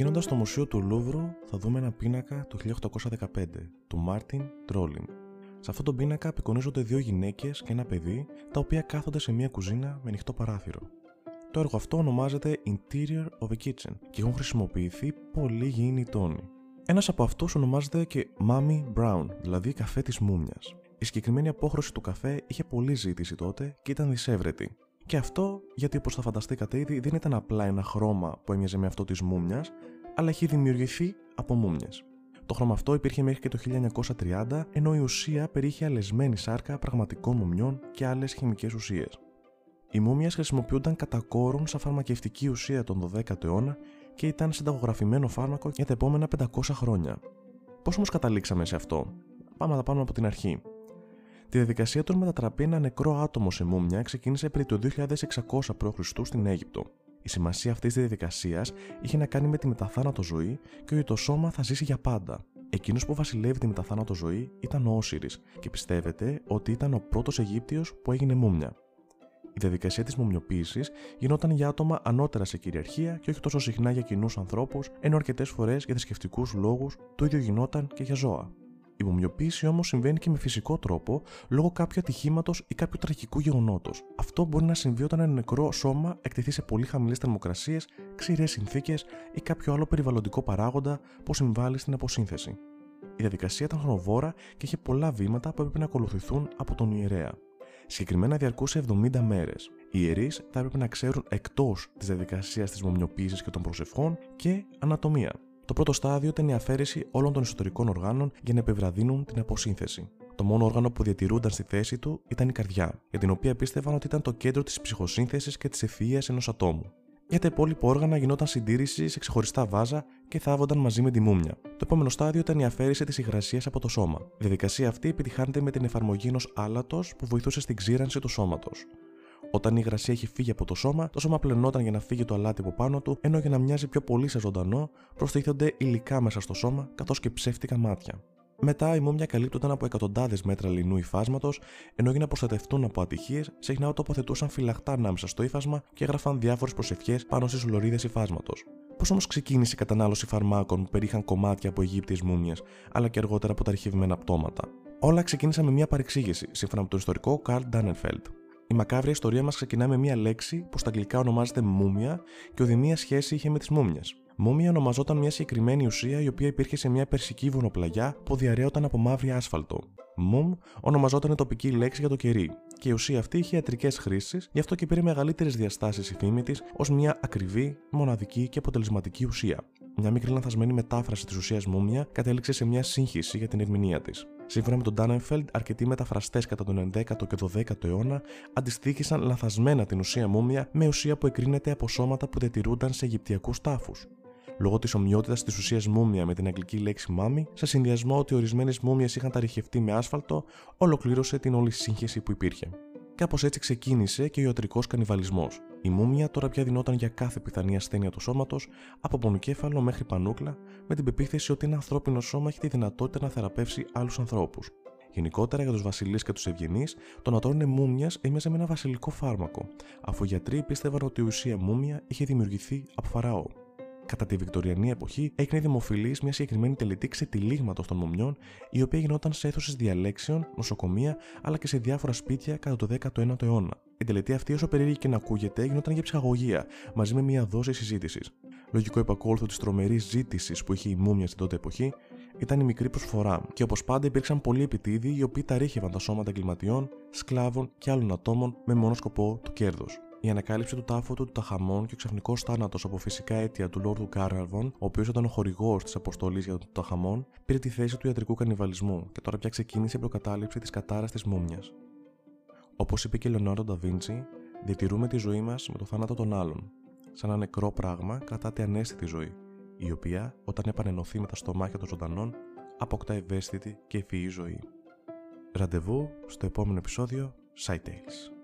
Πηγαίνοντας στο μουσείο του Λούβρου, θα δούμε ένα πίνακα του 1815 του Μάρτιν Τρόλιν. Σε αυτόν τον πίνακα απεικονίζονται δύο γυναίκες και ένα παιδί, τα οποία κάθονται σε μια κουζίνα με ανοιχτό παράθυρο. Το έργο αυτό ονομάζεται Interior of a Kitchen και έχουν χρησιμοποιηθεί πολλοί γήινοι τόνοι. Ένας από αυτούς ονομάζεται και Mummy Brown, δηλαδή καφέ της μούμιας. Η συγκεκριμένη απόχρωση του καφέ είχε πολλή ζήτηση τότε και ήταν δυσέβρετη. Και αυτό γιατί, όπως θα φανταστήκατε ήδη, δεν ήταν απλά ένα χρώμα που έμοιαζε με αυτό της μούμιας, αλλά έχει δημιουργηθεί από μούμιες. Το χρώμα αυτό υπήρχε μέχρι και το 1930, ενώ η ουσία περιείχε αλεσμένη σάρκα πραγματικών μουμιών και άλλες χημικές ουσίες. Οι μούμιες χρησιμοποιούνταν κατά κόρον σαν φαρμακευτική ουσία τον 12ο αιώνα και ήταν συνταγογραφημένο φάρμακο για τα επόμενα 500 χρόνια. Πώς όμως καταλήξαμε σε αυτό, Πάμε να τα πάμε από την αρχή. Τη διαδικασία του να μετατραπεί ένα νεκρό άτομο σε μούμια ξεκίνησε πριν το 2600 π.Χ. στην Αίγυπτο. Η σημασία αυτής της διαδικασίας είχε να κάνει με τη μεταθάνατο ζωή και ότι το σώμα θα ζήσει για πάντα. Εκείνος που βασιλεύει τη μεταθάνατο ζωή ήταν ο Όσυρη και πιστεύετε ότι ήταν ο πρώτος Αιγύπτιος που έγινε μούμια. Η διαδικασία της μουμιοποίησης γινόταν για άτομα ανώτερα σε κυριαρχία και όχι τόσο συχνά για κοινούς ανθρώπους, ενώ αρκετές φορές για θρησκευτικούς λόγους το ίδιο γινόταν και για ζώα. Η μομιοποίηση όμως συμβαίνει και με φυσικό τρόπο λόγω κάποιου ατυχήματος ή κάποιου τραγικού γεγονότος. Αυτό μπορεί να συμβεί όταν ένα νεκρό σώμα εκτεθεί σε πολύ χαμηλές θερμοκρασίες, ξηρές συνθήκες ή κάποιο άλλο περιβαλλοντικό παράγοντα που συμβάλλει στην αποσύνθεση. Η διαδικασία ήταν χρονοβόρα και είχε πολλά βήματα που έπρεπε να ακολουθηθούν από τον ιερέα. Συγκεκριμένα διαρκούσε 70 μέρες. Οι ιερείς θα έπρεπε να ξέρουν εκτός της διαδικασίας της μομιοποίηση και των προσευχών και ανατομία. Το πρώτο στάδιο ήταν η αφαίρεση όλων των εσωτερικών οργάνων για να επιβραδύνουν την αποσύνθεση. Το μόνο όργανο που διατηρούνταν στη θέση του ήταν η καρδιά, για την οποία πίστευαν ότι ήταν το κέντρο της ψυχοσύνθεσης και της ευφυα ενός ατόμου. Για τα υπόλοιπα όργανα γινόταν συντήρηση σε ξεχωριστά βάζα και θάβονταν μαζί με τη μούμια. Το επόμενο στάδιο ήταν η αφαίρεση της υγρασίας από το σώμα. Η διαδικασία αυτή επιτυχάνεται με την εφαρμογή ενός άλατος που βοηθούσε στην ξύρανση του σώματος. Όταν η υγρασία έχει φύγει από το σώμα, το σώμα πλενόταν για να φύγει το αλάτι από πάνω του, ενώ για να μοιάζει πιο πολύ σε ζωντανό, προστίθενται υλικά μέσα στο σώμα, καθώς και ψεύτικα μάτια. Μετά, οι μούμια καλύπτονταν από εκατοντάδες μέτρα λινού υφάσματος, ενώ για να προστατευτούν από ατυχίες, συχνά τοποθετούσαν φυλαχτά ανάμεσα στο ύφασμα και έγραφαν διάφορες προσευχές πάνω στις λωρίδες υφάσματος. Πώς όμως ξεκίνησε η κατανάλωση φαρμάκων που περιείχαν κομμάτια από Αιγύπτιες μούμιες, αλλά και αργότερα από τα αρχιευμένα πτώματα; Όλα ξεκίνησαν με μια παρεξήγηση, σύμφωνα με τον ιστορικό Καρλ Ντάνερφελτ. Η μακάβρια ιστορία μας ξεκινά με μία λέξη που στα αγγλικά ονομάζεται μούμια και ότι μία σχέση είχε με τις μούμιες. Μούμια ονομαζόταν μια συγκεκριμένη ουσία η οποία υπήρχε σε μια περσική βουνοπλαγιά που διαρρέωταν από μαύρη άσφαλτο. Μουμ ονομαζόταν τοπική λέξη για το κερί, και η ουσία αυτή είχε ιατρικές χρήσεις, γι' αυτό και πήρε μεγαλύτερες διαστάσεις η φήμη της ως μια ακριβή, μοναδική και αποτελεσματική ουσία. Μια μικρή λανθασμένη μετάφραση της ουσίας μούμια κατέληξε σε μια σύγχυση για την ερμηνεία της. Σύμφωνα με τον Ντάνενφελντ, αρκετοί μεταφραστές κατά τον 11ο και 12ο αιώνα αντιστοίχησαν λαθασμένα την ουσία μούμια με ουσία που εκρίνεται από σώματα που διατηρούνταν σε Αιγυπτιακούς τάφους. Λόγω της ομοιότητας της ουσίας μούμια με την αγγλική λέξη μάμι, σε συνδυασμό ότι ορισμένες μούμιες είχαν ταριχευτεί με άσφαλτο, ολοκλήρωσε την όλη σύγχυση που υπήρχε. Κάπως έτσι ξεκίνησε και ο ιατρικός κανιβαλισμός. Η μούμια τώρα πια δινόταν για κάθε πιθανή ασθένεια του σώματος, από πονοκέφαλο μέχρι πανούκλα, με την πεποίθηση ότι ένα ανθρώπινο σώμα έχει τη δυνατότητα να θεραπεύσει άλλους ανθρώπους. Γενικότερα για τους βασιλείς και τους ευγενείς, το να τρώνε μούμια έμοιαζε με ένα βασιλικό φάρμακο, αφού οι γιατροί πίστευαν ότι η ουσία μούμια είχε δημιουργηθεί από φαραώ. Κατά τη Βικτωριανή εποχή έγινε δημοφιλής μια συγκεκριμένη τελετή ξετυλίγματος των μομιών, η οποία γινόταν σε αίθουσες διαλέξεων, νοσοκομεία αλλά και σε διάφορα σπίτια κατά το 19ο αιώνα. Η τελετή αυτή, όσο περίεργη και να ακούγεται, γινόταν για ψυχαγωγία, μαζί με μια δόση συζήτησης. Λογικό επακόλουθο της τρομερής ζήτησης που είχε η μούμια στην τότε εποχή ήταν η μικρή προσφορά, και όπως πάντα υπήρξαν πολλοί επιτίδιοι οι οποίοι ταρίχευαν τα σώματα εγκληματιών, σκλάβων και άλλων ατόμων με μόνο σκοπό το κέρδος. Η ανακάλυψη του τάφου του Ταχαμών και ο ξαφνικός θάνατος από φυσικά αίτια του Λόρδου Κάρναρβον, ο οποίος ήταν ο χορηγός της αποστολής για τον Ταχαμών, πήρε τη θέση του ιατρικού κανιβαλισμού και τώρα πια ξεκίνησε η προκατάληψη της κατάρα της μούμιας. Όπως είπε και ο Λεωνάρντο Νταβίντσι, διατηρούμε τη ζωή μας με το θάνατο των άλλων. Σαν ένα νεκρό πράγμα κρατάται ανέστητη ζωή, η οποία, όταν επανενωθεί με τα στομάχια των ζωντανών, αποκτά ευαίσθητη και ευφυή ζωή. Ραντεβού στο επόμενο επεισόδιο Side Tales.